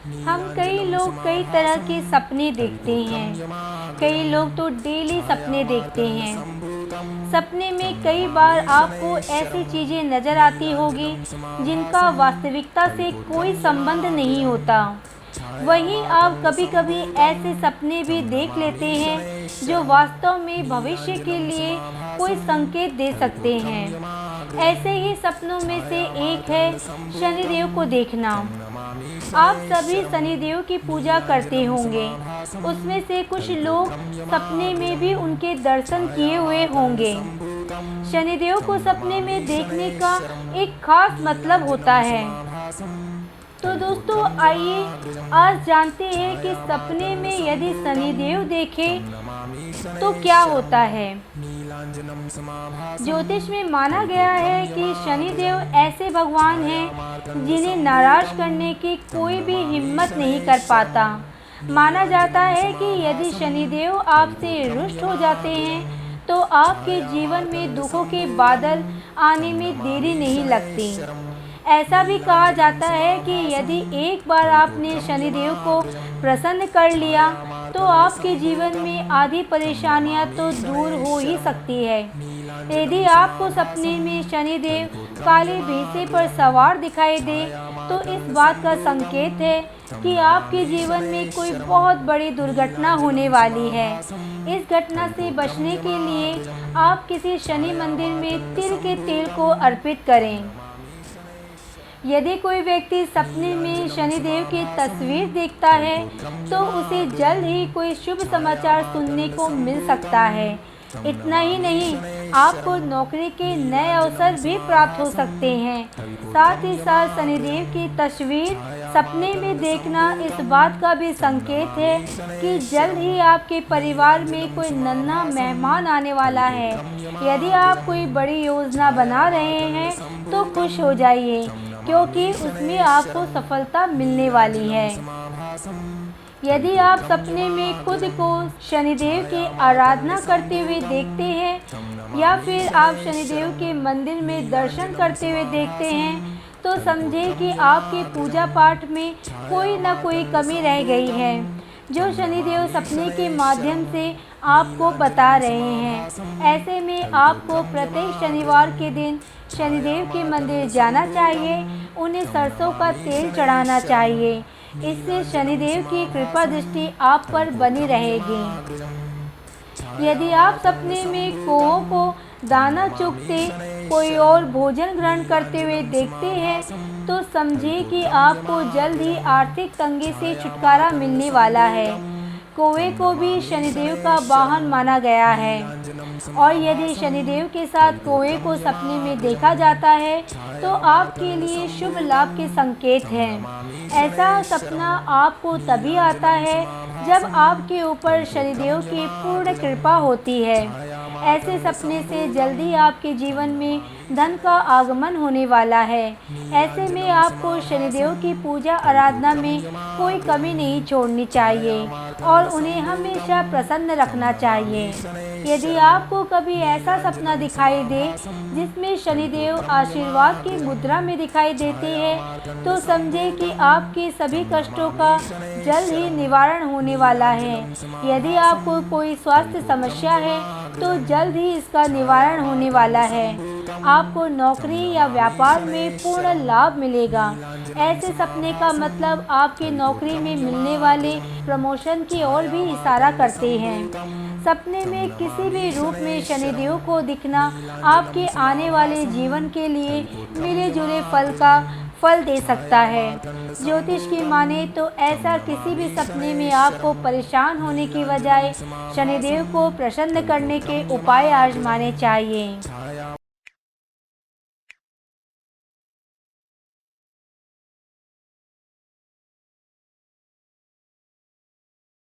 हम कई लोग कई तरह के सपने देखते हैं। कई लोग तो डेली सपने देखते हैं। सपने में कई बार आपको ऐसी चीज़ें नज़र आती होगी जिनका वास्तविकता से कोई संबंध नहीं होता। वहीं आप कभी कभी ऐसे सपने भी देख लेते हैं जो वास्तव में भविष्य के लिए कोई संकेत दे सकते हैं। ऐसे ही सपनों में से एक है शनिदेव को देखना। आप सभी शनिदेव की पूजा करते होंगे। उसमें से कुछ लोग सपने में भी उनके दर्शन किए हुए होंगे। शनिदेव को सपने में देखने का एक खास मतलब होता है। तो दोस्तों, आइए, आज जानते हैं कि सपने में यदि शनिदेव देखे तो क्या होता है? ज्योतिष में माना गया है कि शनिदेव ऐसे भगवान हैं जिन्हें नाराज़ करने की कोई भी हिम्मत नहीं कर पाता। माना जाता है कि यदि शनिदेव आपसे रुष्ट हो जाते हैं तो आपके जीवन में दुखों के बादल आने में देरी नहीं लगती। ऐसा भी कहा जाता है कि यदि एक बार आपने शनिदेव को प्रसन्न कर लिया तो आपके जीवन में आधी परेशानियाँ तो दूर हो ही सकती है। यदि आपको सपने में शनिदेव काले भैंसे पर सवार दिखाई दे तो इस बात का संकेत है कि आपके जीवन में कोई बहुत बड़ी दुर्घटना होने वाली है। इस घटना से बचने के लिए आप किसी शनि मंदिर में तिल के तेल को अर्पित करें। यदि कोई व्यक्ति सपने में शनिदेव की तस्वीर देखता है तो उसे जल्द ही कोई शुभ समाचार सुनने को मिल सकता है। इतना ही नहीं, आपको नौकरी के नए अवसर भी प्राप्त हो सकते हैं। साथ ही साथ शनिदेव की तस्वीर सपने में देखना इस बात का भी संकेत है कि जल्द ही आपके परिवार में कोई नन्ना मेहमान आने वाला है। यदि आप कोई बड़ी योजना बना रहे हैं तो खुश हो जाइए। क्योंकि उसमें आपको सफलता मिलने वाली है। यदि आप सपने में खुद को शनिदेव की आराधना करते हुए देखते हैं, या फिर आप शनिदेव के मंदिर में दर्शन करते हुए देखते हैं तो समझे कि आपके पूजा पाठ में कोई ना कोई कमी रह गई है। जो शनिदेव सपने के माध्यम से आपको बता रहे हैं। ऐसे में आपको प्रत्येक शनिवार के दिन शनिदेव के मंदिर जाना चाहिए, उन्हें सरसों का तेल चढ़ाना चाहिए। इससे शनिदेव की कृपा दृष्टि आप पर बनी रहेगी। यदि आप सपने में कोहों को दाना चुगते कोई और भोजन ग्रहण करते हुए देखते हैं तो समझिए कि आपको जल्द ही आर्थिक तंगी से छुटकारा मिलने वाला है। कोवे को भी शनिदेव का वाहन माना गया है। और यदि शनिदेव के साथ कोवे को सपने में देखा जाता है तो आपके लिए शुभ लाभ के संकेत हैं। ऐसा सपना आपको तभी आता है जब आपके ऊपर शनिदेव की पूर्ण कृपा होती है। ऐसे सपने से जल्दी आपके जीवन में धन का आगमन होने वाला है। ऐसे में आपको शनिदेव की पूजा आराधना में कोई कमी नहीं छोड़नी चाहिए और उन्हें हमेशा प्रसन्न रखना चाहिए। यदि आपको कभी ऐसा सपना दिखाई दे जिसमें शनिदेव आशीर्वाद की मुद्रा में दिखाई देते हैं तो समझे कि आपके सभी कष्टों का जल्द ही निवारण होने वाला है। यदि आपको कोई स्वास्थ्य समस्या है तो जल्द ही इसका निवारण होने वाला है। आपको नौकरी या व्यापार में पूर्ण लाभ मिलेगा। ऐसे सपने का मतलब आपके नौकरी में मिलने वाले प्रमोशन की ओर भी इशारा करते हैं। सपने में किसी भी रूप में शनिदेव को दिखना आपके आने वाले जीवन के लिए मिले जुले फल का फल दे सकता है। ज्योतिष की माने तो ऐसा किसी भी सपने में आपको परेशान होने की बजाय शनिदेव को प्रसन्न करने के उपाय आजमाने चाहिए।